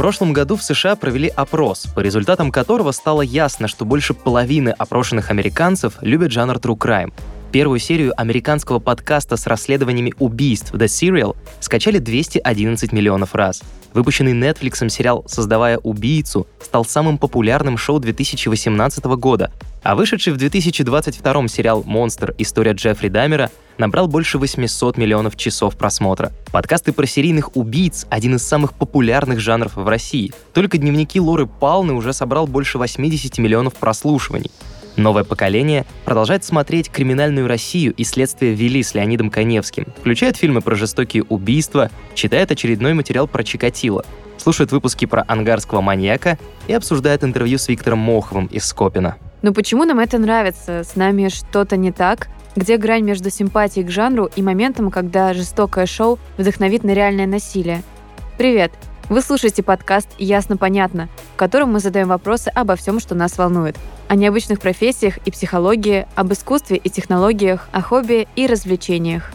прошлом году в США провели опрос, по результатам которого стало ясно, что больше половины опрошенных американцев любят жанр true crime. Первую серию американского подкаста с расследованиями убийств The Serial скачали 211 миллионов раз. Выпущенный Netflix сериал «Создавая убийцу» стал самым популярным шоу 2018 года, а вышедший в 2022 сериал «Монстр. История Джеффри Дамера» набрал больше 800 миллионов часов просмотра. Подкасты про серийных убийц — один из самых популярных жанров в России. Только дневники Лоры Палны уже собрал больше 80 миллионов прослушиваний. Новое поколение продолжает смотреть «Криминальную Россию» и «Следствие вели» с Леонидом Коневским, включает фильмы про жестокие убийства, читает очередной материал про Чикатило, слушает выпуски про ангарского маньяка и обсуждает интервью с Виктором Моховым из Скопина. Но почему нам это нравится? С нами что-то не так? Где грань между симпатией к жанру и моментом, когда жестокое шоу вдохновит на реальное насилие? Привет! Вы слушаете подкаст «Ясно-понятно», в котором мы задаем вопросы обо всем, что нас волнует. О необычных профессиях и психологии, об искусстве и технологиях, о хобби и развлечениях.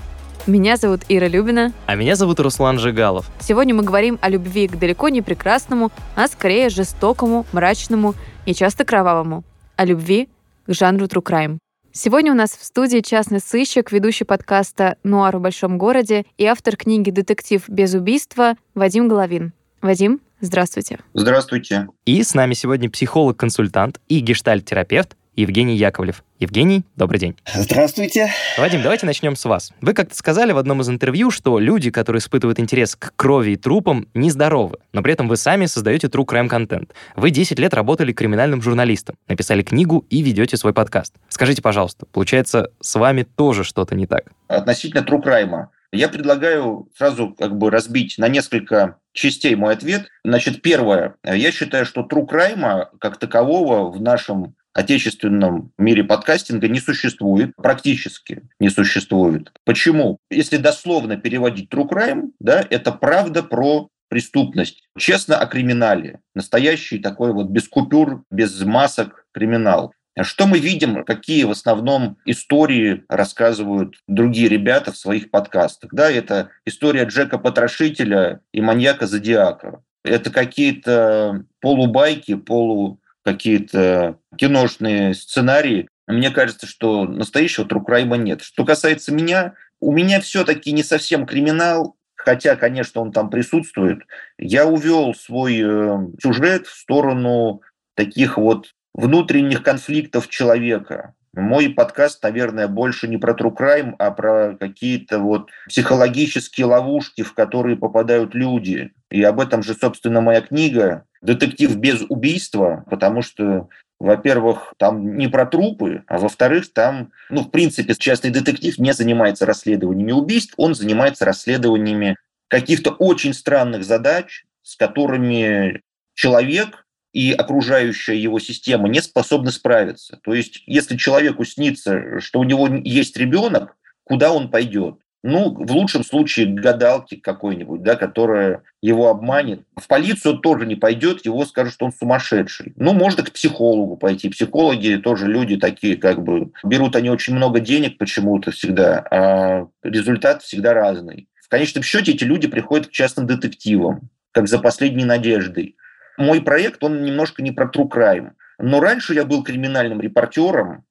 Меня зовут Ира Любина. А меня зовут Руслан Жигалов. Сегодня мы говорим о любви к далеко не прекрасному, а скорее жестокому, мрачному и часто кровавому. О любви к жанру true crime. Сегодня у нас в студии частный сыщик, ведущий подкаста «Нуар в большом городе» и автор книги «Детектив без убийства» Вадим Головин. Вадим, здравствуйте. Здравствуйте. И с нами сегодня психолог-консультант и гештальт-терапевт Евгений Яковлев. Евгений, добрый день. Здравствуйте. Вадим, давайте начнем с вас. Вы как-то сказали в одном из интервью, что люди, которые испытывают интерес к крови и трупам, нездоровы, но при этом вы сами создаете true crime контент. Вы 10 лет работали криминальным журналистом, написали книгу и ведете свой подкаст. Скажите, пожалуйста, получается, с вами тоже что-то не так? Относительно true crime. Я предлагаю сразу как бы разбить на несколько частей мой ответ. Значит, первое. Я считаю, что true crime как такового в нашем отечественном мире подкастинга не существует, практически не существует. Почему? Если дословно переводить true crime, да, это правда про преступность. Честно о криминале. Настоящий такой вот без купюр, без масок криминал. Что мы видим, какие в основном истории рассказывают другие ребята в своих подкастах? Да, это история Джека Потрошителя и маньяка Зодиака. Это какие-то полубайки, полу какие-то киношные сценарии. Мне кажется, что настоящего Трукрайма нет. Что касается меня, у меня все-таки не совсем криминал, хотя, конечно, он там присутствует. Я увел свой э, сюжет в сторону таких вот внутренних конфликтов человека. Мой подкаст, наверное, больше не про true crime, а про какие-то вот психологические ловушки, в которые попадают люди. И об этом же, собственно, моя книга «Детектив без убийства», потому что во-первых, там не про трупы, а во-вторых, там, ну, в принципе, частный детектив не занимается расследованиями убийств, он занимается расследованиями каких-то очень странных задач, с которыми человек и окружающая его система не способны справиться. То есть, если человеку снится, что у него есть ребенок, куда он пойдет? Ну, в лучшем случае к гадалке какой-нибудь, да, которая его обманет. В полицию тоже не пойдет, его скажут, что он сумасшедший. Ну, можно к психологу пойти. Психологи тоже люди такие, как бы, берут они очень много денег почему-то всегда, а результат всегда разный. В конечном счете эти люди приходят к частным детективам, как за последней надеждой мой проект, он немножко не про true crime. Но раньше я был криминальным репортером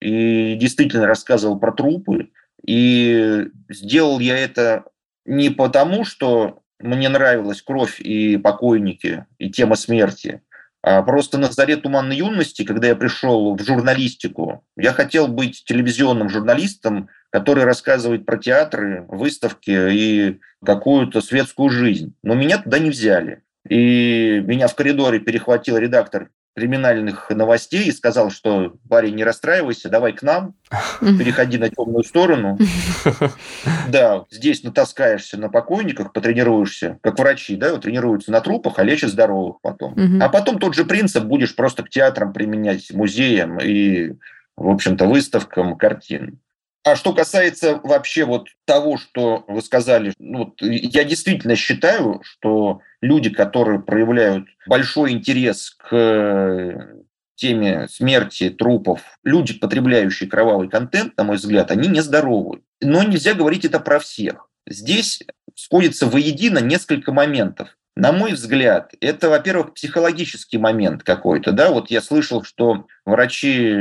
и действительно рассказывал про трупы. И сделал я это не потому, что мне нравилась кровь и покойники, и тема смерти, а просто на заре туманной юности, когда я пришел в журналистику, я хотел быть телевизионным журналистом, который рассказывает про театры, выставки и какую-то светскую жизнь. Но меня туда не взяли. И меня в коридоре перехватил редактор криминальных новостей и сказал, что парень, не расстраивайся, давай к нам, переходи на темную сторону. Да, здесь натаскаешься на покойниках, потренируешься, как врачи, да, тренируются на трупах, а лечат здоровых потом. А потом тот же принцип будешь просто к театрам применять, музеям и, в общем-то, выставкам картин. А что касается вообще вот того, что вы сказали, ну, вот я действительно считаю, что люди, которые проявляют большой интерес к теме смерти, трупов, люди, потребляющие кровавый контент, на мой взгляд, они нездоровы. Но нельзя говорить это про всех. Здесь сходится воедино несколько моментов. На мой взгляд, это, во-первых, психологический момент какой-то. Да? Вот я слышал, что врачи,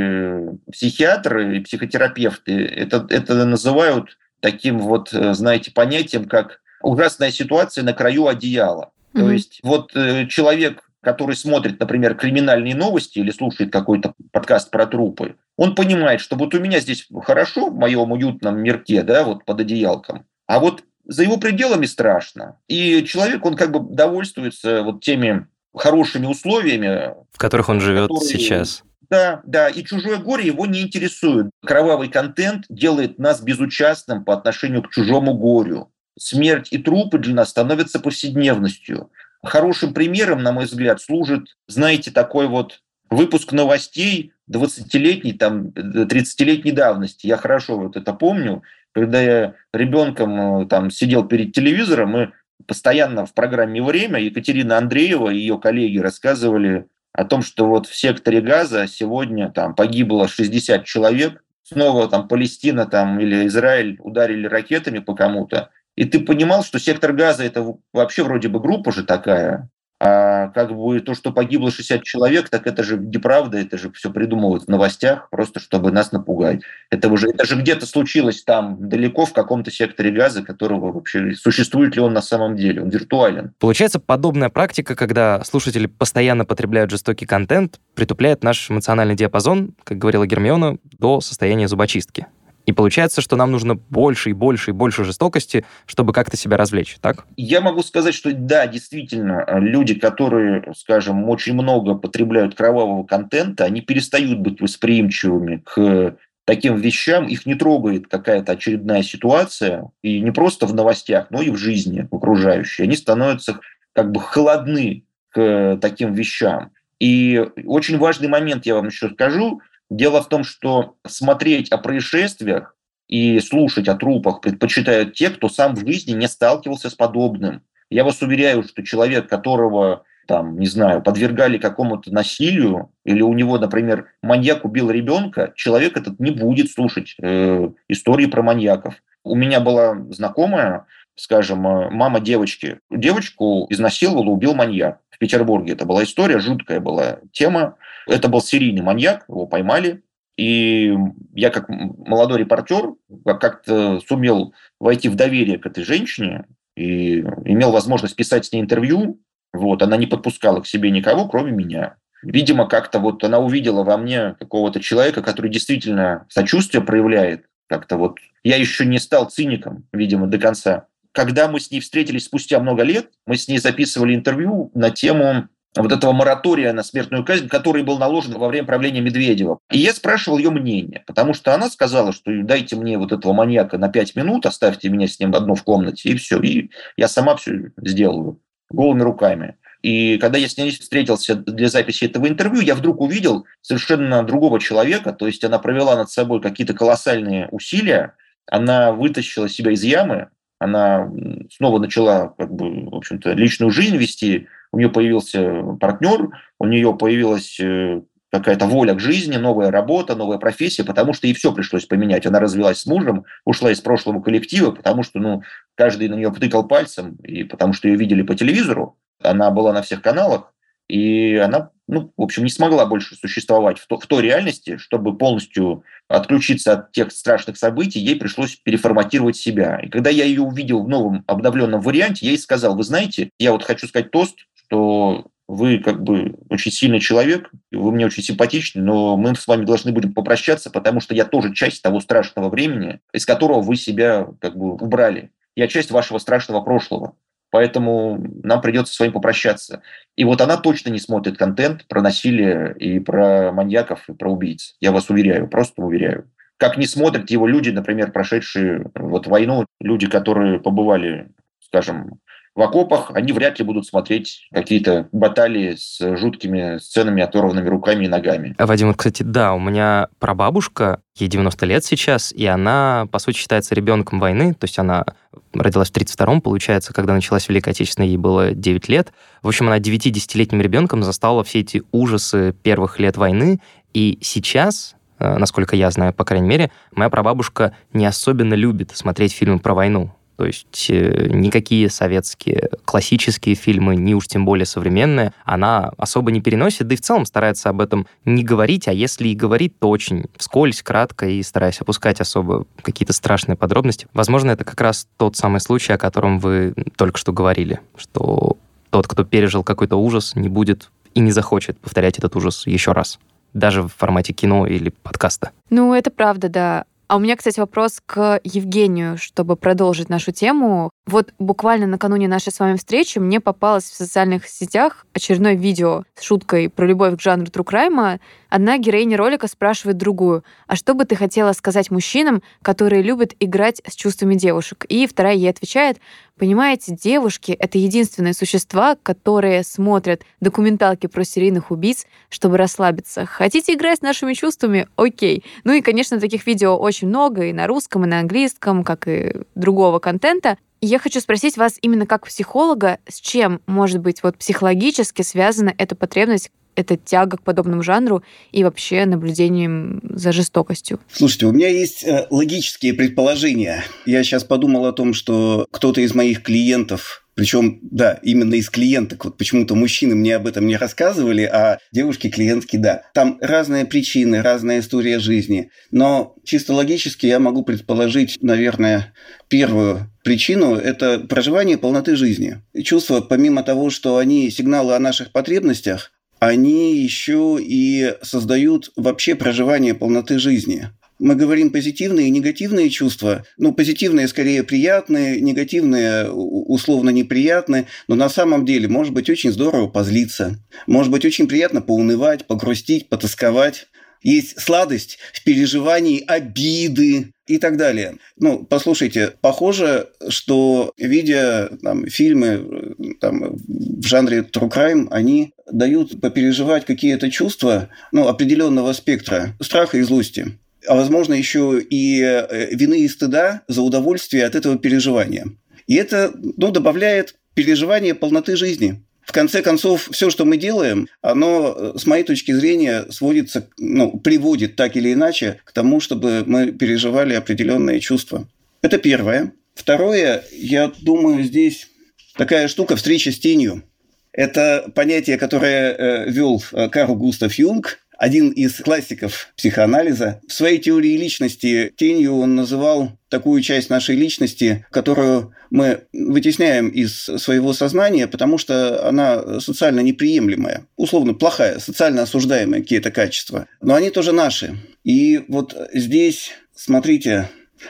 психиатры и психотерапевты это, это называют таким вот, знаете, понятием, как ужасная ситуация на краю одеяла. Mm-hmm. То есть вот э, человек, который смотрит, например, криминальные новости или слушает какой-то подкаст про трупы, он понимает, что вот у меня здесь хорошо в моем уютном мирке, да, вот под одеялком, а вот за его пределами страшно. И человек, он как бы довольствуется вот теми хорошими условиями, в которых он живет которые... сейчас. Да, да, и чужое горе его не интересует. Кровавый контент делает нас безучастным по отношению к чужому горю. Смерть и трупы для нас становятся повседневностью. Хорошим примером, на мой взгляд, служит, знаете, такой вот выпуск новостей 20-летней, там, 30-летней давности. Я хорошо вот это помню. Когда я ребенком э, там сидел перед телевизором, мы постоянно в программе «Время» Екатерина Андреева и ее коллеги рассказывали о том, что вот в секторе Газа сегодня там погибло 60 человек, снова там Палестина там, или Израиль ударили ракетами по кому-то, и ты понимал, что сектор газа это вообще вроде бы группа же такая, а как бы то, что погибло 60 человек, так это же неправда, это же все придумывают в новостях, просто чтобы нас напугать. Это уже это же где-то случилось там далеко в каком-то секторе газа, которого вообще существует ли он на самом деле, он виртуален. Получается, подобная практика, когда слушатели постоянно потребляют жестокий контент, притупляет наш эмоциональный диапазон, как говорила Гермиона, до состояния зубочистки. И получается, что нам нужно больше и больше и больше жестокости, чтобы как-то себя развлечь, так? Я могу сказать, что да, действительно, люди, которые, скажем, очень много потребляют кровавого контента, они перестают быть восприимчивыми к таким вещам, их не трогает какая-то очередная ситуация, и не просто в новостях, но и в жизни окружающей. Они становятся как бы холодны к таким вещам. И очень важный момент я вам еще скажу – Дело в том, что смотреть о происшествиях и слушать о трупах предпочитают те, кто сам в жизни не сталкивался с подобным. Я вас уверяю, что человек, которого там, не знаю, подвергали какому-то насилию, или у него, например, маньяк убил ребенка, человек этот не будет слушать э, истории про маньяков. У меня была знакомая, скажем, э, мама девочки. Девочку изнасиловал, убил маньяк в Петербурге. Это была история, жуткая была тема. Это был серийный маньяк, его поймали. И я как молодой репортер как-то сумел войти в доверие к этой женщине и имел возможность писать с ней интервью. Вот, она не подпускала к себе никого, кроме меня. Видимо, как-то вот она увидела во мне какого-то человека, который действительно сочувствие проявляет. Как-то вот я еще не стал циником, видимо, до конца когда мы с ней встретились спустя много лет, мы с ней записывали интервью на тему вот этого моратория на смертную казнь, который был наложен во время правления Медведева. И я спрашивал ее мнение, потому что она сказала, что дайте мне вот этого маньяка на пять минут, оставьте меня с ним одну в комнате, и все. И я сама все сделаю голыми руками. И когда я с ней встретился для записи этого интервью, я вдруг увидел совершенно другого человека, то есть она провела над собой какие-то колоссальные усилия, она вытащила себя из ямы, она снова начала, как бы, в общем-то, личную жизнь вести, у нее появился партнер, у нее появилась э, какая-то воля к жизни, новая работа, новая профессия, потому что ей все пришлось поменять. Она развелась с мужем, ушла из прошлого коллектива, потому что ну, каждый на нее потыкал пальцем, и потому что ее видели по телевизору. Она была на всех каналах, и она, ну, в общем, не смогла больше существовать в, то, в той реальности, чтобы полностью отключиться от тех страшных событий, ей пришлось переформатировать себя. И когда я ее увидел в новом обновленном варианте, я ей сказал, вы знаете, я вот хочу сказать тост, что вы как бы очень сильный человек, вы мне очень симпатичны, но мы с вами должны будем попрощаться, потому что я тоже часть того страшного времени, из которого вы себя как бы убрали. Я часть вашего страшного прошлого. Поэтому нам придется с вами попрощаться. И вот она точно не смотрит контент про насилие и про маньяков, и про убийц. Я вас уверяю, просто уверяю. Как не смотрят его люди, например, прошедшие вот войну, люди, которые побывали, скажем, в окопах, они вряд ли будут смотреть какие-то баталии с жуткими сценами, оторванными руками и ногами. А, Вадим, вот, кстати, да, у меня прабабушка, ей 90 лет сейчас, и она, по сути, считается ребенком войны, то есть она родилась в 32-м, получается, когда началась Великая Отечественная, ей было 9 лет. В общем, она 9-10-летним ребенком застала все эти ужасы первых лет войны, и сейчас, э, насколько я знаю, по крайней мере, моя прабабушка не особенно любит смотреть фильмы про войну. То есть э, никакие советские классические фильмы, ни уж тем более современные, она особо не переносит, да и в целом старается об этом не говорить, а если и говорит, то очень вскользь, кратко и стараясь опускать особо какие-то страшные подробности. Возможно, это как раз тот самый случай, о котором вы только что говорили, что тот, кто пережил какой-то ужас, не будет и не захочет повторять этот ужас еще раз даже в формате кино или подкаста. Ну, это правда, да. А у меня, кстати, вопрос к Евгению, чтобы продолжить нашу тему. Вот буквально накануне нашей с вами встречи мне попалось в социальных сетях очередное видео с шуткой про любовь к жанру crime. Одна героиня ролика спрашивает другую, а что бы ты хотела сказать мужчинам, которые любят играть с чувствами девушек? И вторая ей отвечает, Понимаете, девушки — это единственные существа, которые смотрят документалки про серийных убийц, чтобы расслабиться. Хотите играть с нашими чувствами? Окей. Ну и, конечно, таких видео очень много и на русском, и на английском, как и другого контента. Я хочу спросить вас именно как психолога, с чем, может быть, вот психологически связана эта потребность это тяга к подобному жанру и вообще наблюдением за жестокостью? Слушайте, у меня есть э, логические предположения. Я сейчас подумал о том, что кто-то из моих клиентов причем, да, именно из клиенток. Вот почему-то мужчины мне об этом не рассказывали, а девушки-клиентки, да. Там разные причины, разная история жизни. Но чисто логически я могу предположить, наверное, первую причину – это проживание полноты жизни. Чувства, помимо того, что они сигналы о наших потребностях, они еще и создают вообще проживание полноты жизни. Мы говорим позитивные и негативные чувства. Ну, позитивные скорее приятные, негативные условно неприятные. Но на самом деле может быть очень здорово позлиться. Может быть очень приятно поунывать, погрустить, потасковать. Есть сладость в переживании обиды и так далее. Ну, послушайте, похоже, что видя там, фильмы там, в жанре true crime, они дают попереживать какие-то чувства ну, определенного спектра страха и злости а возможно еще и э, вины и стыда за удовольствие от этого переживания. И это ну, добавляет переживание полноты жизни. В конце концов, все, что мы делаем, оно, э, с моей точки зрения, сводится, ну, приводит так или иначе к тому, чтобы мы переживали определенные чувства. Это первое. Второе, я думаю, здесь такая штука встреча с тенью. Это понятие, которое э, вел э, Карл Густав Юнг, один из классиков психоанализа. В своей теории личности тенью он называл такую часть нашей личности, которую мы вытесняем из своего сознания, потому что она социально неприемлемая, условно плохая, социально осуждаемая какие-то качества. Но они тоже наши. И вот здесь, смотрите,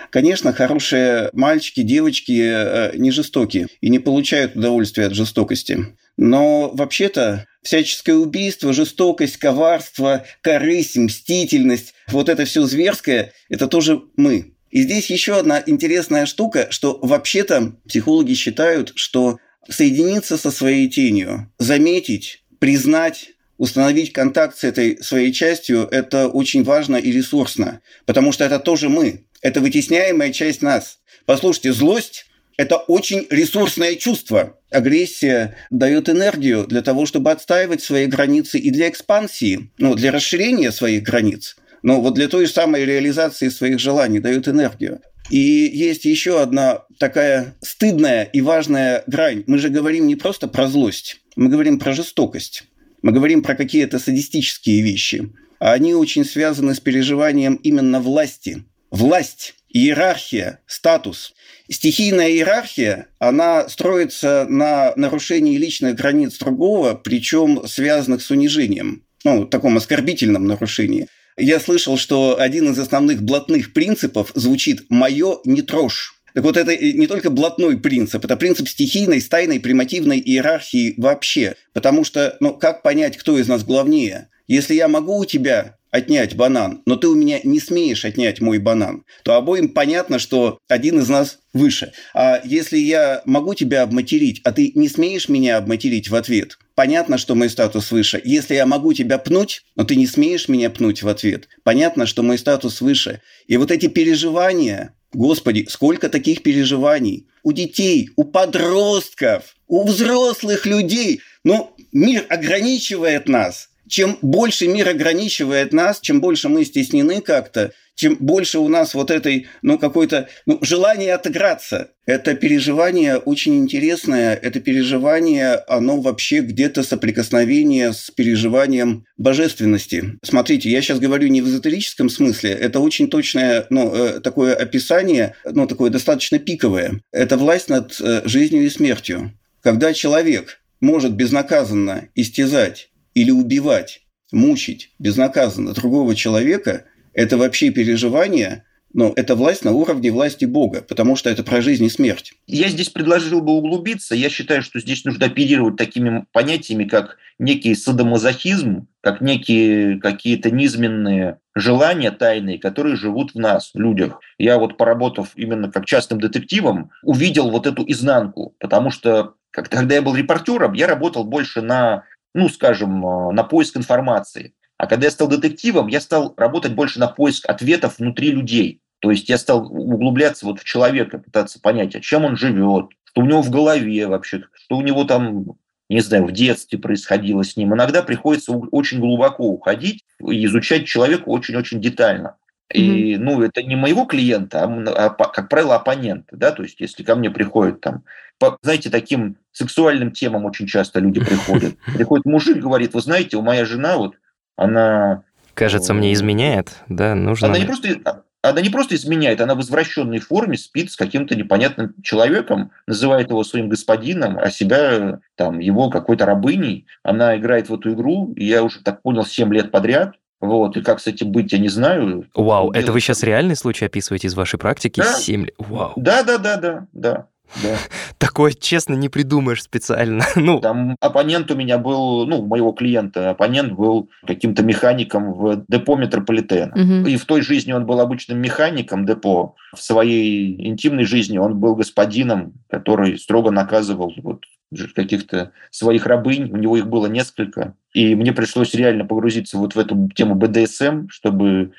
Конечно, хорошие мальчики, девочки э, не жестокие и не получают удовольствия от жестокости. Но вообще-то всяческое убийство, жестокость, коварство, корысть, мстительность, вот это все зверское, это тоже мы. И здесь еще одна интересная штука, что вообще-то психологи считают, что соединиться со своей тенью, заметить, признать, установить контакт с этой своей частью – это очень важно и ресурсно, потому что это тоже мы, это вытесняемая часть нас. Послушайте, злость это очень ресурсное чувство. Агрессия дает энергию для того, чтобы отстаивать свои границы и для экспансии, ну, для расширения своих границ. Но вот для той самой реализации своих желаний дает энергию. И есть еще одна такая стыдная и важная грань. Мы же говорим не просто про злость, мы говорим про жестокость. Мы говорим про какие-то садистические вещи. А они очень связаны с переживанием именно власти. Власть, иерархия, статус. Стихийная иерархия, она строится на нарушении личных границ другого, причем связанных с унижением, ну, таком оскорбительном нарушении. Я слышал, что один из основных блатных принципов звучит «моё не трожь». Так вот, это не только блатной принцип, это принцип стихийной, стайной, примативной иерархии вообще. Потому что, ну, как понять, кто из нас главнее? Если я могу у тебя отнять банан, но ты у меня не смеешь отнять мой банан, то обоим понятно, что один из нас выше. А если я могу тебя обматерить, а ты не смеешь меня обматерить в ответ, понятно, что мой статус выше. Если я могу тебя пнуть, но ты не смеешь меня пнуть в ответ, понятно, что мой статус выше. И вот эти переживания, Господи, сколько таких переживаний у детей, у подростков, у взрослых людей. Ну, мир ограничивает нас – чем больше мир ограничивает нас, чем больше мы стеснены как-то, чем больше у нас вот этой, ну, какой-то, ну, желание отыграться. Это переживание очень интересное. Это переживание, оно вообще где-то соприкосновение с переживанием божественности. Смотрите, я сейчас говорю не в эзотерическом смысле. Это очень точное, ну, э, такое описание, ну, такое достаточно пиковое. Это власть над э, жизнью и смертью. Когда человек может безнаказанно истязать или убивать, мучить безнаказанно другого человека – это вообще переживание, но это власть на уровне власти Бога, потому что это про жизнь и смерть. Я здесь предложил бы углубиться. Я считаю, что здесь нужно оперировать такими понятиями, как некий садомазохизм, как некие какие-то низменные желания тайные, которые живут в нас, людях. Я вот, поработав именно как частным детективом, увидел вот эту изнанку, потому что когда я был репортером, я работал больше на, ну, скажем, на поиск информации. А когда я стал детективом, я стал работать больше на поиск ответов внутри людей. То есть я стал углубляться вот в человека, пытаться понять, о чем он живет, что у него в голове вообще, что у него там, не знаю, в детстве происходило с ним. Иногда приходится очень глубоко уходить и изучать человека очень-очень детально. И, mm-hmm. ну, это не моего клиента, а, а, как правило, оппонента, да, то есть если ко мне приходят там, по, знаете, таким сексуальным темам очень часто люди приходят. Приходит мужик, говорит, вы знаете, у моя жена вот она... Кажется, мне изменяет, да, нужно... Она не просто, она не просто изменяет, она в извращенной форме спит с каким-то непонятным человеком, называет его своим господином, а себя там его какой-то рабыней. Она играет в эту игру, и я уже так понял, 7 лет подряд. Вот, и как с этим быть, я не знаю. Вау, это вы сейчас реальный случай описываете из вашей практики? Да. 7 лет. Вау. Да, да, да, да, да. Да. Такое, честно, не придумаешь специально. ну. Там оппонент у меня был, ну, моего клиента, оппонент был каким-то механиком в депо метрополитена. Угу. И в той жизни он был обычным механиком депо. В своей интимной жизни он был господином, который строго наказывал вот каких-то своих рабынь, у него их было несколько. И мне пришлось реально погрузиться вот в эту тему БДСМ, чтобы,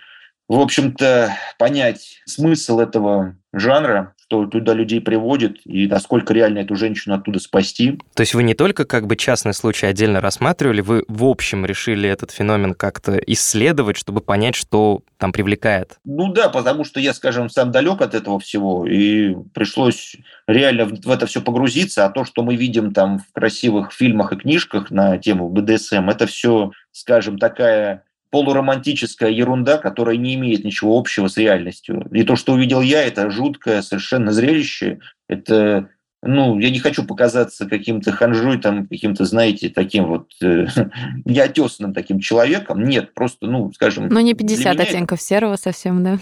в общем-то, понять смысл этого жанра, что туда людей приводит, и насколько реально эту женщину оттуда спасти. То есть вы не только как бы частный случай отдельно рассматривали, вы в общем решили этот феномен как-то исследовать, чтобы понять, что там привлекает? Ну да, потому что я, скажем, сам далек от этого всего, и пришлось реально в это все погрузиться, а то, что мы видим там в красивых фильмах и книжках на тему БДСМ, это все, скажем, такая полуромантическая ерунда, которая не имеет ничего общего с реальностью. И то, что увидел я, это жуткое совершенно зрелище. Это ну, я не хочу показаться каким-то ханжой, там, каким-то, знаете, таким вот э, неотесанным таким человеком. Нет, просто, ну, скажем... Ну, не 50 оттенков это... серого совсем, да?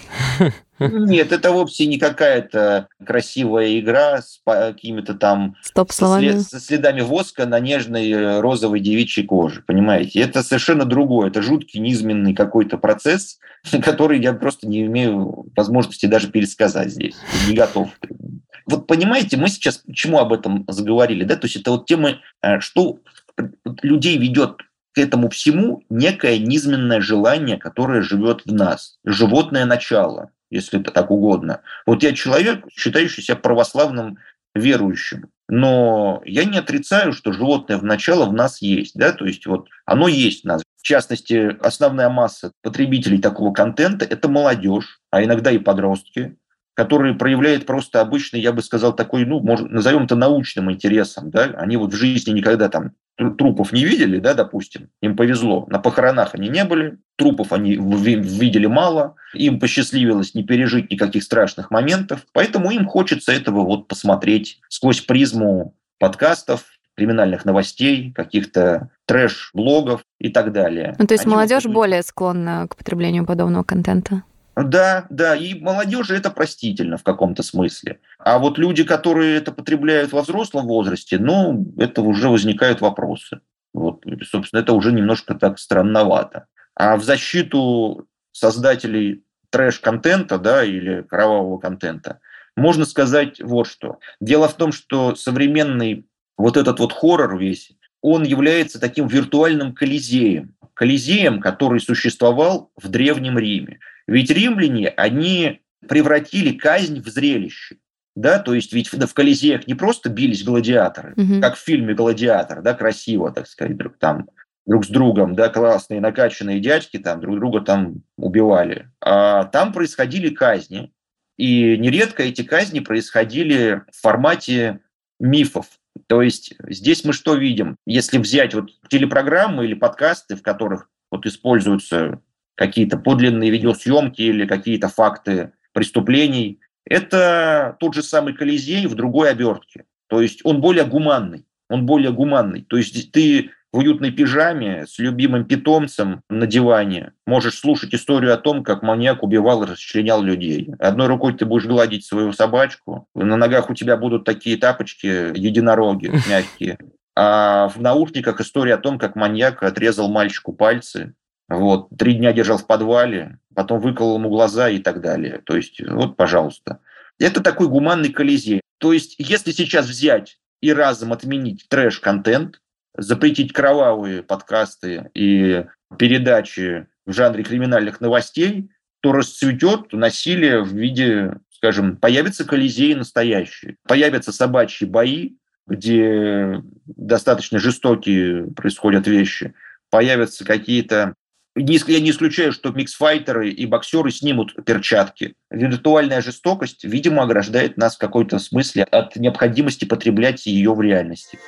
Нет, это вовсе не какая-то красивая игра с какими-то там... Стоп словами. Со следами воска на нежной э, розовой девичьей коже, понимаете? Это совершенно другое. Это жуткий, низменный какой-то процесс, который я просто не имею возможности даже пересказать здесь. Не готов вот понимаете, мы сейчас почему об этом заговорили, да, то есть это вот тема, э, что людей ведет к этому всему некое низменное желание, которое живет в нас, животное начало, если это так угодно. Вот я человек, считающий себя православным верующим, но я не отрицаю, что животное в начало в нас есть, да, то есть вот оно есть в нас. В частности, основная масса потребителей такого контента – это молодежь, а иногда и подростки, который проявляет просто обычный, я бы сказал, такой, ну, может, назовем это научным интересом, да, они вот в жизни никогда там трупов не видели, да, допустим, им повезло, на похоронах они не были, трупов они видели мало, им посчастливилось не пережить никаких страшных моментов, поэтому им хочется этого вот посмотреть сквозь призму подкастов, криминальных новостей, каких-то трэш-блогов и так далее. Ну, то есть Они молодежь вот... более склонна к потреблению подобного контента? Да, да, и молодежи это простительно в каком-то смысле. А вот люди, которые это потребляют во взрослом возрасте, ну, это уже возникают вопросы. Вот, собственно, это уже немножко так странновато. А в защиту создателей трэш-контента, да, или кровавого контента, можно сказать вот что. Дело в том, что современный вот этот вот хоррор весь, он является таким виртуальным колизеем. Колизеем, который существовал в Древнем Риме. Ведь римляне, они превратили казнь в зрелище. Да, то есть ведь в Колизеях не просто бились гладиаторы, угу. как в фильме «Гладиатор», да, красиво, так сказать, там друг с другом, да, классные накачанные дядьки там друг друга там убивали. А там происходили казни, и нередко эти казни происходили в формате мифов. То есть здесь мы что видим? Если взять вот телепрограммы или подкасты, в которых вот используются какие-то подлинные видеосъемки или какие-то факты преступлений, это тот же самый Колизей в другой обертке. То есть он более гуманный. Он более гуманный. То есть ты в уютной пижаме с любимым питомцем на диване можешь слушать историю о том, как маньяк убивал и расчленял людей. Одной рукой ты будешь гладить свою собачку, на ногах у тебя будут такие тапочки, единороги мягкие. А в наушниках история о том, как маньяк отрезал мальчику пальцы, вот, три дня держал в подвале, потом выколол ему глаза и так далее. То есть, вот, пожалуйста. Это такой гуманный колизей. То есть, если сейчас взять и разом отменить трэш-контент, запретить кровавые подкасты и передачи в жанре криминальных новостей, то расцветет насилие в виде, скажем, появятся колизеи настоящие, появятся собачьи бои, где достаточно жестокие происходят вещи, появятся какие-то я не исключаю, что миксфайтеры и боксеры снимут перчатки. Виртуальная жестокость, видимо, ограждает нас в какой-то смысле от необходимости потреблять ее в реальности.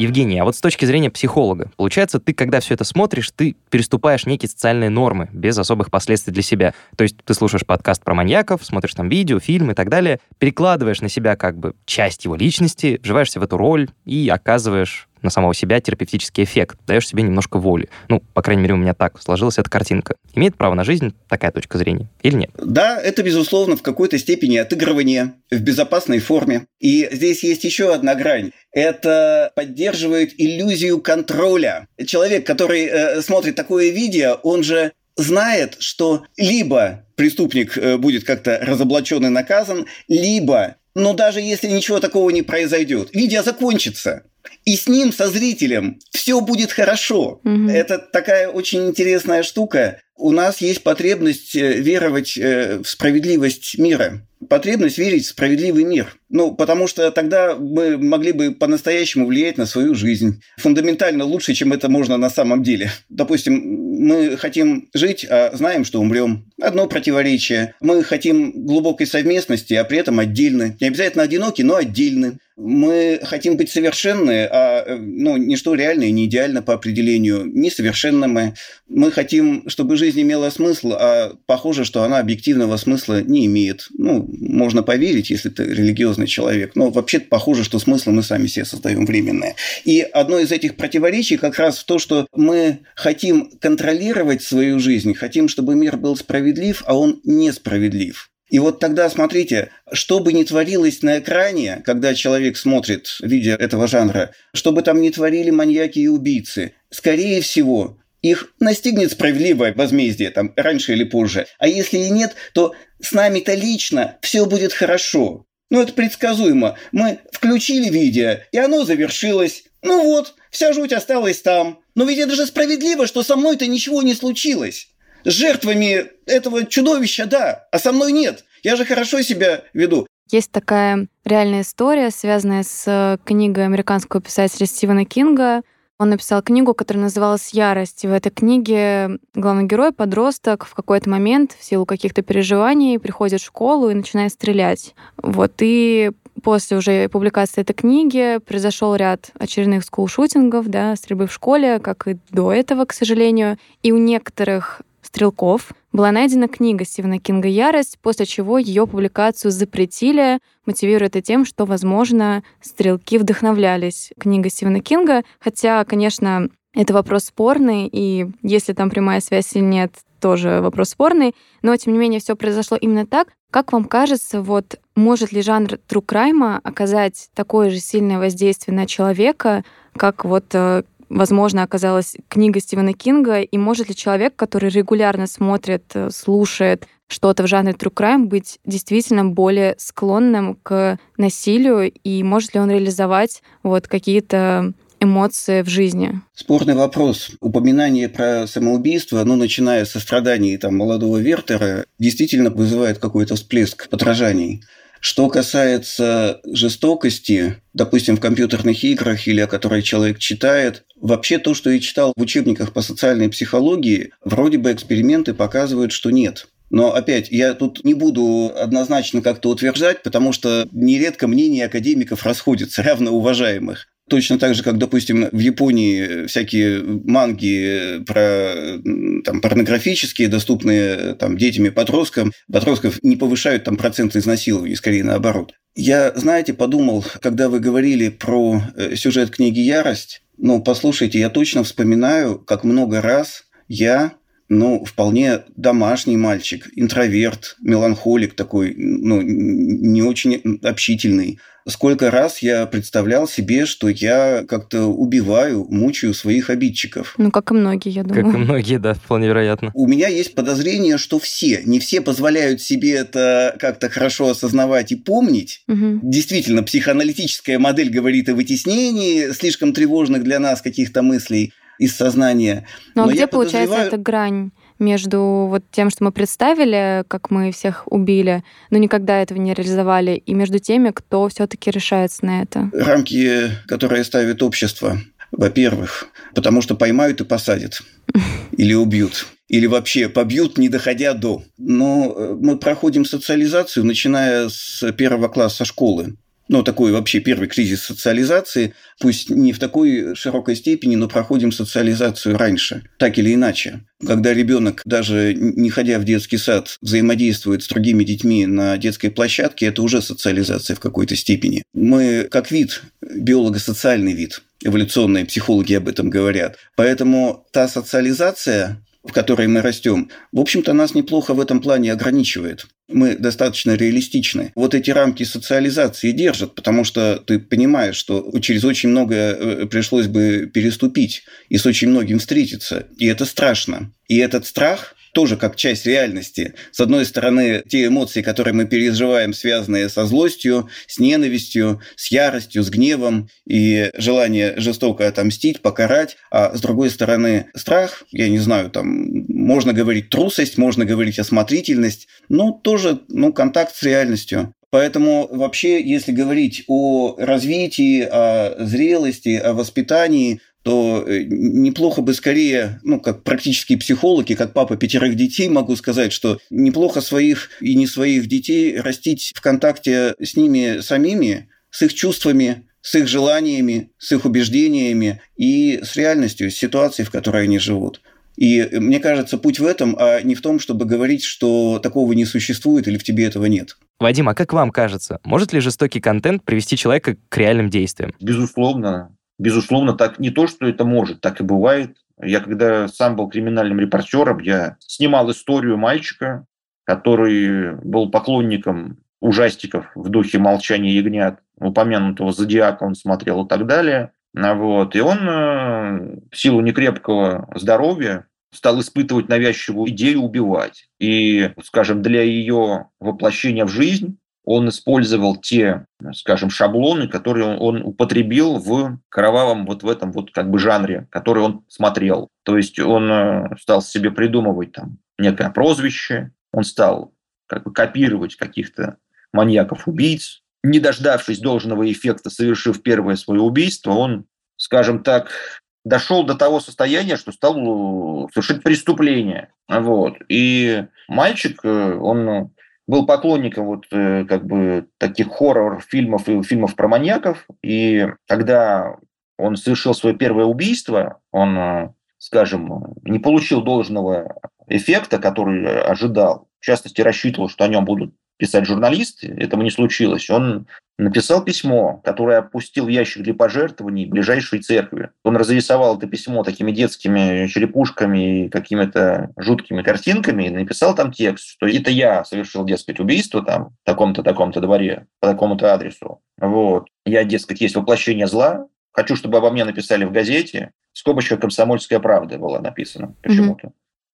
Евгений, а вот с точки зрения психолога, получается, ты, когда все это смотришь, ты переступаешь некие социальные нормы без особых последствий для себя. То есть ты слушаешь подкаст про маньяков, смотришь там видео, фильм и так далее, перекладываешь на себя как бы часть его личности, вживаешься в эту роль и оказываешь на самого себя терапевтический эффект, даешь себе немножко воли. Ну, по крайней мере, у меня так сложилась эта картинка. Имеет право на жизнь такая точка зрения или нет? Да, это, безусловно, в какой-то степени отыгрывание в безопасной форме. И здесь есть еще одна грань. Это поддерживает иллюзию контроля. Человек, который э, смотрит такое видео, он же знает, что либо преступник э, будет как-то разоблачен и наказан, либо но даже если ничего такого не произойдет, видео закончится. И с ним, со зрителем, все будет хорошо. Угу. Это такая очень интересная штука. У нас есть потребность э, веровать э, в справедливость мира потребность верить в справедливый мир. Ну, потому что тогда мы могли бы по-настоящему влиять на свою жизнь. Фундаментально лучше, чем это можно на самом деле. Допустим, мы хотим жить, а знаем, что умрем. Одно противоречие. Мы хотим глубокой совместности, а при этом отдельны. Не обязательно одиноки, но отдельны. Мы хотим быть совершенны, а ну, ничто реальное не идеально по определению. Несовершенны мы. Мы хотим, чтобы жизнь имела смысл, а похоже, что она объективного смысла не имеет. Ну, можно поверить, если ты религиозный человек, но вообще похоже, что смысл мы сами себе создаем временное. И одно из этих противоречий как раз в то, что мы хотим контролировать свою жизнь, хотим, чтобы мир был справедлив, а он несправедлив. И вот тогда смотрите, что бы ни творилось на экране, когда человек смотрит видео этого жанра, что бы там ни творили маньяки и убийцы, скорее всего, их настигнет справедливое возмездие там раньше или позже. А если и нет, то с нами-то лично все будет хорошо. Ну, это предсказуемо. Мы включили видео, и оно завершилось. Ну вот, вся жуть осталась там. Но ведь это же справедливо, что со мной-то ничего не случилось. С жертвами этого чудовища, да, а со мной нет. Я же хорошо себя веду. Есть такая реальная история, связанная с э, книгой американского писателя Стивена Кинга он написал книгу, которая называлась «Ярость». И в этой книге главный герой, подросток, в какой-то момент в силу каких-то переживаний приходит в школу и начинает стрелять. Вот. И после уже публикации этой книги произошел ряд очередных скулшутингов, да, стрельбы в школе, как и до этого, к сожалению. И у некоторых стрелков была найдена книга Стивена Кинга «Ярость», после чего ее публикацию запретили, мотивируя это тем, что, возможно, стрелки вдохновлялись книгой Стивена Кинга, хотя, конечно, это вопрос спорный, и если там прямая связь или нет, тоже вопрос спорный, но, тем не менее, все произошло именно так. Как вам кажется, вот может ли жанр true crime оказать такое же сильное воздействие на человека, как вот э, возможно, оказалась книга Стивена Кинга, и может ли человек, который регулярно смотрит, э, слушает что-то в жанре true crime, быть действительно более склонным к насилию, и может ли он реализовать вот какие-то эмоции в жизни? Спорный вопрос. Упоминание про самоубийство, ну, начиная со страданий там, молодого Вертера, действительно вызывает какой-то всплеск подражаний. Что касается жестокости, допустим, в компьютерных играх или о которой человек читает, вообще то, что я читал в учебниках по социальной психологии, вроде бы эксперименты показывают, что нет. Но опять, я тут не буду однозначно как-то утверждать, потому что нередко мнения академиков расходятся, равно уважаемых. Точно так же, как, допустим, в Японии всякие манги про там, порнографические, доступные там, детям и подросткам, подростков не повышают там процент изнасилований, скорее наоборот. Я, знаете, подумал, когда вы говорили про э, сюжет книги «Ярость», ну, послушайте, я точно вспоминаю, как много раз я ну, вполне домашний мальчик, интроверт, меланхолик такой, ну, не очень общительный. Сколько раз я представлял себе, что я как-то убиваю, мучаю своих обидчиков. Ну, как и многие, я думаю. Как и многие, да, вполне вероятно. У меня есть подозрение, что все, не все позволяют себе это как-то хорошо осознавать и помнить. Угу. Действительно, психоаналитическая модель говорит о вытеснении слишком тревожных для нас каких-то мыслей из сознания. Ну, а Но где получается подозреваю... эта грань? Между вот тем, что мы представили, как мы всех убили, но никогда этого не реализовали, и между теми, кто все-таки решается на это? Рамки, которые ставит общество. Во-первых, потому что поймают и посадят. Или убьют. Или вообще побьют, не доходя до. Но э, мы проходим социализацию, начиная с первого класса школы ну, такой вообще первый кризис социализации, пусть не в такой широкой степени, но проходим социализацию раньше, так или иначе. Когда ребенок, даже не ходя в детский сад, взаимодействует с другими детьми на детской площадке, это уже социализация в какой-то степени. Мы, как вид, биолого-социальный вид, эволюционные психологи об этом говорят. Поэтому та социализация, в которой мы растем, в общем-то, нас неплохо в этом плане ограничивает. Мы достаточно реалистичны. Вот эти рамки социализации держат, потому что ты понимаешь, что через очень многое э, пришлось бы переступить и с очень многим встретиться. И это страшно. И этот страх тоже как часть реальности. С одной стороны, те эмоции, которые мы переживаем, связанные со злостью, с ненавистью, с яростью, с гневом и желание жестоко отомстить, покарать, а с другой стороны, страх, я не знаю, там, можно говорить трусость, можно говорить осмотрительность, но тоже, ну, контакт с реальностью. Поэтому вообще, если говорить о развитии, о зрелости, о воспитании, то э, неплохо бы скорее, ну, как практические психологи, как папа пятерых детей, могу сказать, что неплохо своих и не своих детей растить в контакте с ними самими, с их чувствами, с их желаниями, с их убеждениями и с реальностью, с ситуацией, в которой они живут. И мне кажется, путь в этом, а не в том, чтобы говорить, что такого не существует или в тебе этого нет. Вадим, а как вам кажется, может ли жестокий контент привести человека к реальным действиям? Безусловно, Безусловно, так не то, что это может, так и бывает. Я когда сам был криминальным репортером, я снимал историю мальчика, который был поклонником ужастиков в духе «Молчания ягнят», упомянутого «Зодиака» он смотрел и так далее. Вот. И он э, в силу некрепкого здоровья стал испытывать навязчивую идею убивать. И, скажем, для ее воплощения в жизнь он использовал те, скажем, шаблоны, которые он употребил в кровавом вот в этом вот как бы жанре, который он смотрел. То есть он э, стал себе придумывать там некое прозвище, он стал как бы копировать каких-то маньяков-убийц. Не дождавшись должного эффекта, совершив первое свое убийство, он, скажем так, дошел до того состояния, что стал э, совершить преступление. Вот. И мальчик, э, он был поклонником вот э, как бы таких хоррор-фильмов и фильмов про маньяков. И когда он совершил свое первое убийство, он, э, скажем, не получил должного эффекта, который ожидал. В частности, рассчитывал, что о нем будут писать журналисты, этого не случилось. Он написал письмо, которое опустил в ящик для пожертвований ближайшей церкви. Он разрисовал это письмо такими детскими черепушками и какими-то жуткими картинками и написал там текст, что это я совершил, дескать, убийство там в таком-то, таком-то дворе, по такому-то адресу. Вот. Я, дескать, есть воплощение зла, хочу, чтобы обо мне написали в газете. Скобочка «Комсомольская правда» была написана почему-то. Mm-hmm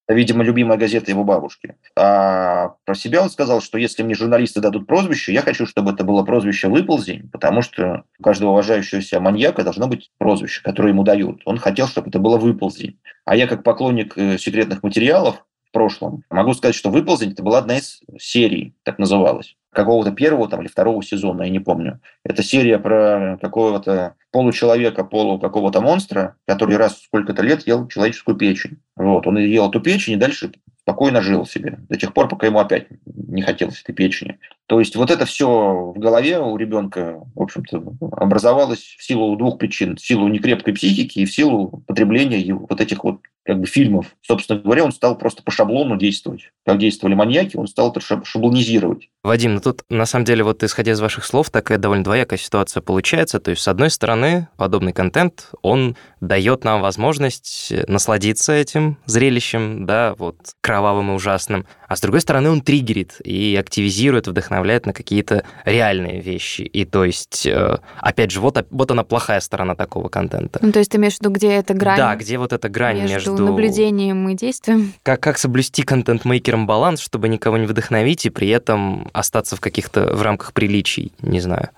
видимо, любимая газета его бабушки. А про себя он сказал, что если мне журналисты дадут прозвище, я хочу, чтобы это было прозвище «Выползень», потому что у каждого уважающего себя маньяка должно быть прозвище, которое ему дают. Он хотел, чтобы это было «Выползень». А я, как поклонник э, секретных материалов в прошлом, могу сказать, что «Выползень» – это была одна из серий, так называлась какого-то первого там, или второго сезона, я не помню. Это серия про какого-то получеловека, полу какого-то монстра, который раз в сколько-то лет ел человеческую печень. Вот, он ел эту печень и дальше спокойно жил себе до тех пор, пока ему опять не хотелось этой печени. То есть вот это все в голове у ребенка, в общем-то, образовалось в силу двух причин. В силу некрепкой психики и в силу потребления вот этих вот как бы фильмов. Собственно говоря, он стал просто по шаблону действовать. Как действовали маньяки, он стал это шаблонизировать. Вадим, ну тут на самом деле вот исходя из ваших слов, такая довольно двоякая ситуация получается. То есть, с одной стороны, подобный контент, он дает нам возможность насладиться этим зрелищем, да, вот кровавым и ужасным. А с другой стороны, он триггерит и активизирует, вдохновляет на какие-то реальные вещи. И то есть, э, опять же, вот, вот она плохая сторона такого контента. Ну, то есть ты имеешь в виду, где эта грань? Да, где вот эта грань между... между... наблюдением и действием. Как, как соблюсти контент-мейкером баланс, чтобы никого не вдохновить и при этом остаться в каких-то, в рамках приличий, не знаю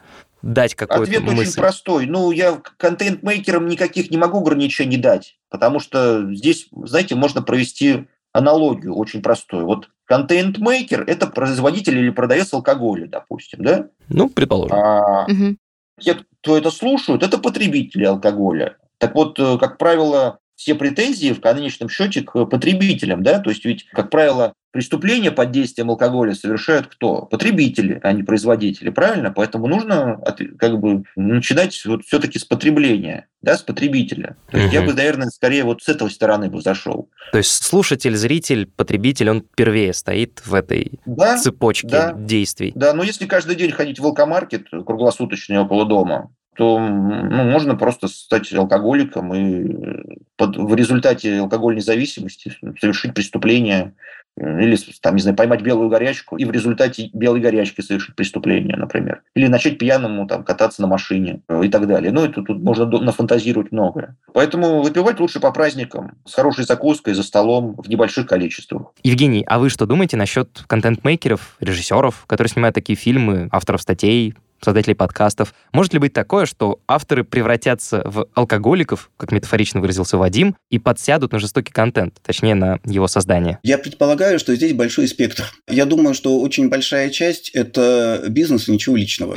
дать какой-то Ответ мысль? очень простой. Ну, я контент-мейкерам никаких не могу ограничений дать, потому что здесь, знаете, можно провести аналогию очень простую. Вот контент-мейкер – это производитель или продавец алкоголя, допустим, да? Ну, предположим. А, угу. Те, кто это слушают, это потребители алкоголя. Так вот, э, как правило, все претензии в конечном счете к потребителям, да, то есть ведь, как правило, преступления под действием алкоголя совершают кто? Потребители, а не производители, правильно? Поэтому нужно как бы начинать вот все-таки с потребления, да, с потребителя. То есть угу. я бы, наверное, скорее вот с этой стороны бы зашел. То есть слушатель, зритель, потребитель, он первее стоит в этой да, цепочке да, действий. Да, но если каждый день ходить в алкомаркет круглосуточный около дома, то ну, можно просто стать алкоголиком и под, в результате алкогольной зависимости совершить преступление или, там, не знаю, поймать белую горячку и в результате белой горячки совершить преступление, например. Или начать пьяному там, кататься на машине э, и так далее. Ну, это тут можно нафантазировать многое. Поэтому выпивать лучше по праздникам, с хорошей закуской, за столом, в небольших количествах. Евгений, а вы что думаете насчет контент-мейкеров, режиссеров, которые снимают такие фильмы, авторов статей, создателей подкастов. Может ли быть такое, что авторы превратятся в алкоголиков, как метафорично выразился Вадим, и подсядут на жестокий контент, точнее, на его создание? Я предполагаю, что здесь большой спектр. Я думаю, что очень большая часть – это бизнес и ничего личного.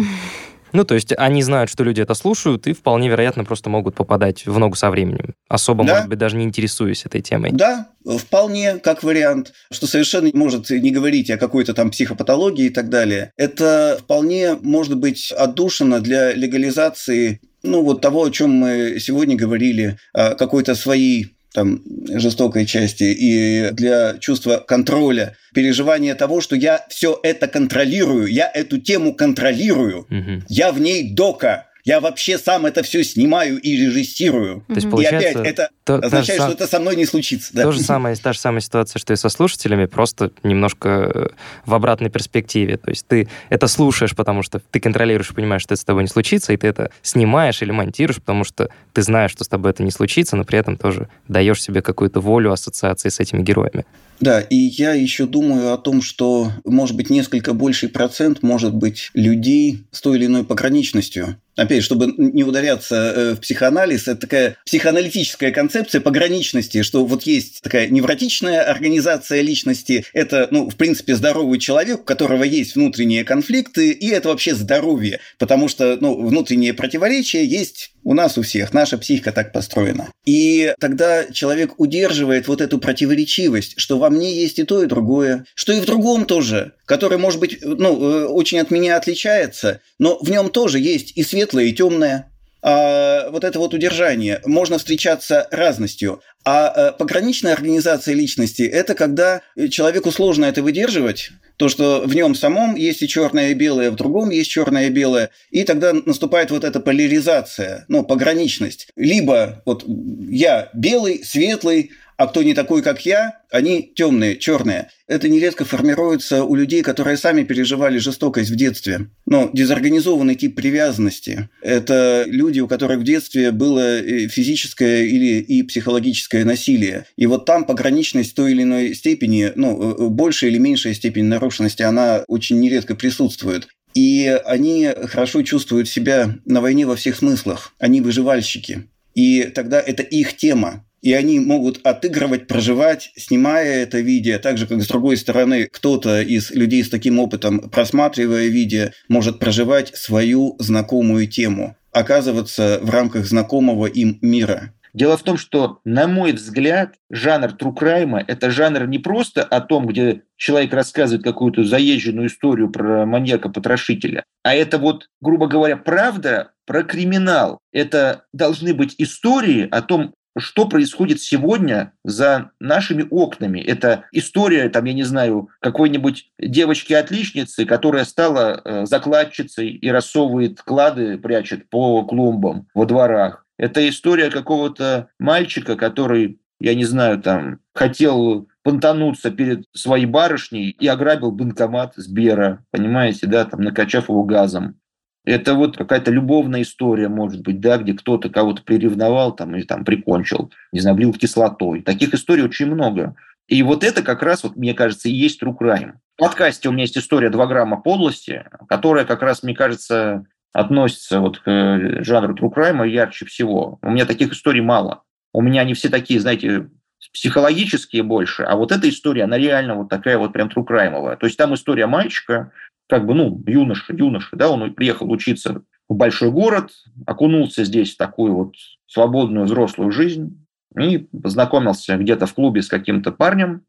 Ну, то есть они знают, что люди это слушают, и вполне вероятно просто могут попадать в ногу со временем. Особо, да. может быть, даже не интересуясь этой темой. Да, вполне как вариант, что совершенно может не говорить о какой-то там психопатологии и так далее. Это вполне может быть отдушено для легализации ну, вот того, о чем мы сегодня говорили, какой-то своей там, жестокой части и для чувства контроля, переживания того, что я все это контролирую, я эту тему контролирую, угу. я в ней дока, я вообще сам это все снимаю и режиссирую. То есть, получается, и опять это то, означает, что это со мной не случится. Да? То же самое, та же самая ситуация, что и со слушателями, просто немножко э, в обратной перспективе. То есть ты это слушаешь, потому что ты контролируешь и понимаешь, что это с тобой не случится, и ты это снимаешь или монтируешь, потому что ты знаешь, что с тобой это не случится, но при этом тоже даешь себе какую-то волю ассоциации с этими героями. Да, и я еще думаю о том, что, может быть, несколько больший процент может быть людей с той или иной пограничностью. Опять, чтобы не ударяться э, в психоанализ, это такая психоаналитическая концепция пограничности, что вот есть такая невротичная организация личности, это, ну, в принципе, здоровый человек, у которого есть внутренние конфликты, и это вообще здоровье, потому что, ну, внутренние противоречия есть у нас у всех, наша психика так построена. И тогда человек удерживает вот эту противоречивость, что во мне есть и то, и другое, что и в другом тоже, который, может быть, ну, э, очень от меня отличается, но в нем тоже есть и светлое, и темное. А вот это вот удержание можно встречаться разностью. А э, пограничная организация личности – это когда человеку сложно это выдерживать, то, что в нем самом есть и черное и белое, в другом есть черное и белое, и тогда наступает вот эта поляризация, ну, пограничность. Либо вот я белый, светлый, а кто не такой, как я, они темные, черные. Это нередко формируется у людей, которые сами переживали жестокость в детстве. Но дезорганизованный тип привязанности – это люди, у которых в детстве было э, физическое или и психологическое насилие. И вот там пограничность в той или иной степени, ну, э, большая или меньшая степень нарушенности, она очень нередко присутствует. И они хорошо чувствуют себя на войне во всех смыслах. Они выживальщики. И тогда это их тема. И они могут отыгрывать, проживать, снимая это видео, так же, как с другой стороны, кто-то из людей с таким опытом, просматривая видео, может проживать свою знакомую тему, оказываться в рамках знакомого им мира. Дело в том, что, на мой взгляд, жанр трукрайма – это жанр не просто о том, где человек рассказывает какую-то заезженную историю про маньяка-потрошителя, а это вот, грубо говоря, правда про криминал. Это должны быть истории о том, что происходит сегодня за нашими окнами. Это история, там, я не знаю, какой-нибудь девочки-отличницы, которая стала э, закладчицей и рассовывает клады, прячет по клумбам во дворах. Это история какого-то мальчика, который, я не знаю, там, хотел понтануться перед своей барышней и ограбил банкомат Сбера, понимаете, да, там, накачав его газом. Это вот какая-то любовная история, может быть, да, где кто-то кого-то приревновал там, или там прикончил, не знаю, облил кислотой. Таких историй очень много. И вот это как раз, вот, мне кажется, и есть true crime. В подкасте у меня есть история «Два грамма подлости», которая как раз, мне кажется, относится вот к э, жанру true crime ярче всего. У меня таких историй мало. У меня они все такие, знаете, психологические больше, а вот эта история, она реально вот такая вот прям true crime. То есть там история мальчика, как бы, ну, юноша, юноша, да, он приехал учиться в большой город, окунулся здесь в такую вот свободную взрослую жизнь и познакомился где-то в клубе с каким-то парнем,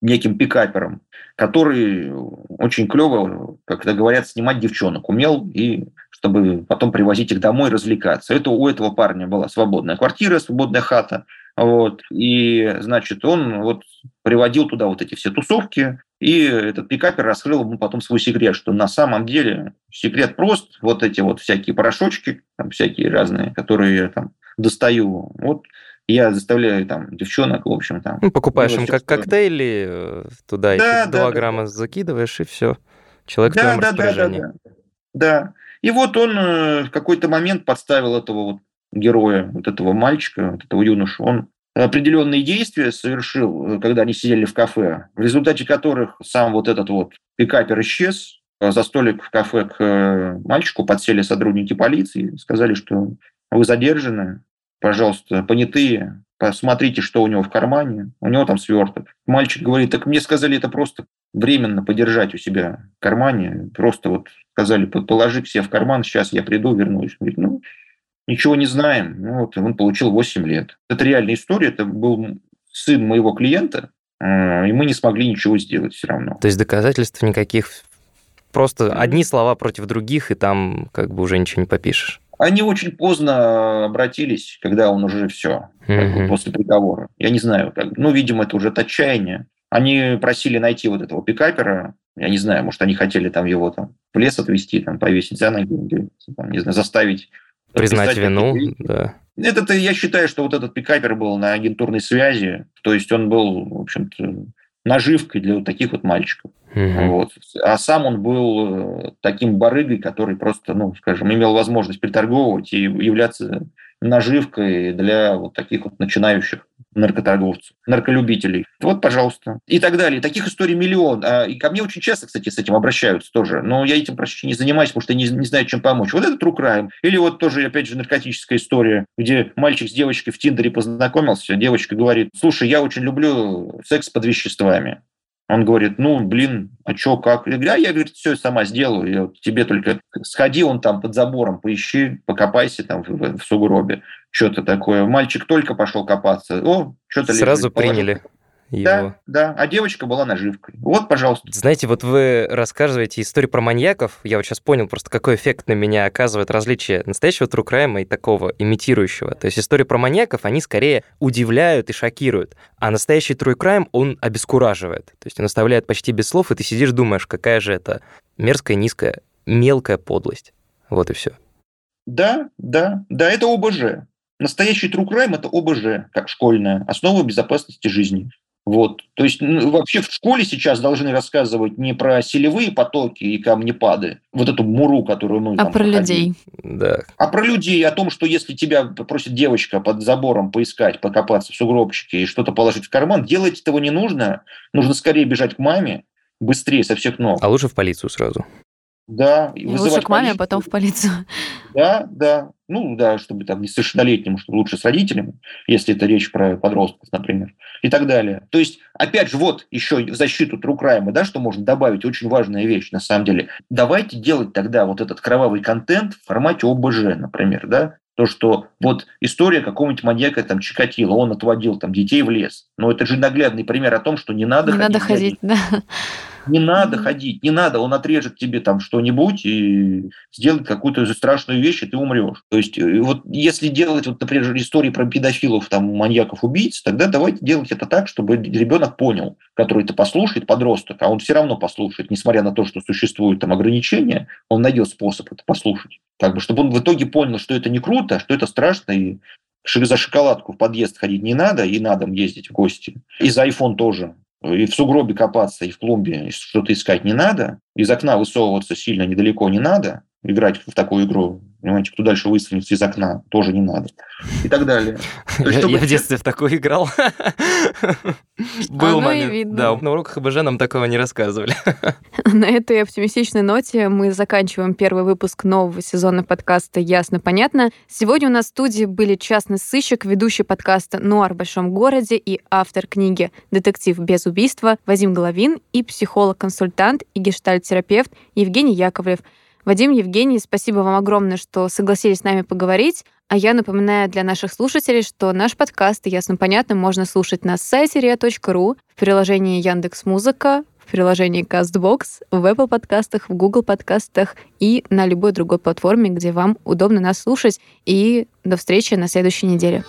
неким пикапером, который очень клево, как это говорят, снимать девчонок умел и чтобы потом привозить их домой и развлекаться. Это у этого парня была свободная квартира, свободная хата. Вот. И, значит, он вот приводил туда вот эти все тусовки, и этот пикапер раскрыл ему потом свой секрет, что на самом деле секрет прост. Вот эти вот всякие порошочки, там всякие разные, которые я там достаю. Вот я заставляю там девчонок, в общем, там... Ну, покупаешь им как коктейли, э, туда да, эти да, 2 да, грамма да. закидываешь, и все. Человек да, в твоем да, распоряжении. Да, да, да. да. И вот он э, в какой-то момент подставил этого вот героя, вот этого мальчика, вот этого юношу. Он определенные действия совершил, э, когда они сидели в кафе, в результате которых сам вот этот вот пикапер исчез. За столик в кафе к э, мальчику подсели сотрудники полиции, сказали, что вы задержаны, пожалуйста, понятые, посмотрите, что у него в кармане. У него там сверток. Мальчик говорит, так мне сказали это просто временно подержать у себя в кармане. Просто вот сказали, положи все в карман, сейчас я приду, вернусь. Он говорит, ну, ничего не знаем. Ну, вот он получил 8 лет. Это реальная история, это был сын моего клиента, э, и мы не смогли ничего сделать все равно. То есть доказательств никаких, просто одни слова против других, и там как бы уже ничего не попишешь. Они очень поздно обратились, когда он уже все, mm-hmm. после приговора. Я не знаю, как, ну, видимо, это уже от отчаяния. Они просили найти вот этого пикапера. Я не знаю, может, они хотели там его там в лес отвезти, там повесить за ноги, там, не знаю, заставить Признать вину, да. Это я считаю, что вот этот пикапер был на агентурной связи, то есть он был, в общем-то, наживкой для вот таких вот мальчиков. Угу. Вот. А сам он был э, таким барыгой, который просто, ну, скажем, имел возможность приторговывать и являться наживкой для вот таких вот начинающих наркоторговцев, нарколюбителей. Вот, пожалуйста. И так далее. Таких историй миллион. А, и ко мне очень часто, кстати, с этим обращаются тоже. Но я этим почти не занимаюсь, потому что не, не знаю, чем помочь. Вот это true. Или вот тоже, опять же, наркотическая история, где мальчик с девочкой в Тиндере познакомился, девочка говорит, слушай, я очень люблю секс под веществами. Он говорит, ну, блин, а что, как? Я говорю, а я, говорит, все сама сделаю. Я, вот, тебе только сходи он там под забором, поищи, покопайся там в, в, в сугробе. Что-то такое. Мальчик только пошел копаться. О, что-то Сразу лежит, приняли. Положил. Его. Да, да, а девочка была наживкой. Вот, пожалуйста. Знаете, вот вы рассказываете историю про маньяков, я вот сейчас понял просто, какой эффект на меня оказывает различие настоящего crime и такого имитирующего. То есть истории про маньяков, они скорее удивляют и шокируют, а настоящий crime, он обескураживает. То есть он оставляет почти без слов, и ты сидишь, думаешь, какая же это мерзкая, низкая, мелкая подлость. Вот и все. Да, да, да, это ОБЖ. Настоящий true crime – это ОБЖ, как школьная, основа безопасности жизни. Вот. То есть ну, вообще в школе сейчас должны рассказывать не про селевые потоки и камнепады, вот эту муру, которую мы... А там, про проходили. людей. Да. А про людей, о том, что если тебя попросит девочка под забором поискать, покопаться в сугробчике и что-то положить в карман, делать этого не нужно. Нужно скорее бежать к маме, быстрее со всех ног. А лучше в полицию сразу. Да. И лучше к маме, а потом в полицию. Да, да. Ну, да, чтобы там не совершеннолетним, чтобы лучше с родителями, если это речь про подростков, например, и так далее. То есть, опять же, вот еще в защиту Трукрайма, да, что можно добавить, очень важная вещь, на самом деле. Давайте делать тогда вот этот кровавый контент в формате ОБЖ, например, да, то, что вот история какого-нибудь маньяка там Чикатило, он отводил там детей в лес. Но это же наглядный пример о том, что не надо не ходить. надо ходить, да. Не надо ходить, не надо, он отрежет тебе там что-нибудь и сделает какую-то страшную вещь, и ты умрешь. То есть э, вот если делать, вот, например, истории про педофилов, там, маньяков-убийц, тогда давайте делать это так, чтобы ребенок понял, который это послушает, подросток, а он все равно послушает, несмотря на то, что существуют там ограничения, он найдет способ это послушать. Как бы, чтобы он в итоге понял, что это не круто, что это страшно, и за шоколадку в подъезд ходить не надо, и на дом ездить в гости. И за iPhone тоже. И в сугробе копаться, и в клумбе что-то искать не надо. Из окна высовываться сильно недалеко не надо. Играть в такую игру Понимаете, кто дальше выстрелит из окна, тоже не надо. И так далее. Я, есть, я в детстве в такое играл. Был момент. Да, на уроках ХБЖ нам такого не рассказывали. На этой оптимистичной ноте мы заканчиваем первый выпуск нового сезона подкаста «Ясно-понятно». Сегодня у нас в студии были частный сыщик, ведущий подкаста «Нуар в большом городе» и автор книги «Детектив без убийства» Вадим Головин и психолог-консультант и гештальт-терапевт Евгений Яковлев – Вадим, Евгений, спасибо вам огромное, что согласились с нами поговорить. А я напоминаю для наших слушателей, что наш подкаст «Ясно понятно» можно слушать на сайте ria.ru, в приложении Яндекс Музыка, в приложении CastBox, в Apple подкастах, в Google подкастах и на любой другой платформе, где вам удобно нас слушать. И до встречи на следующей неделе.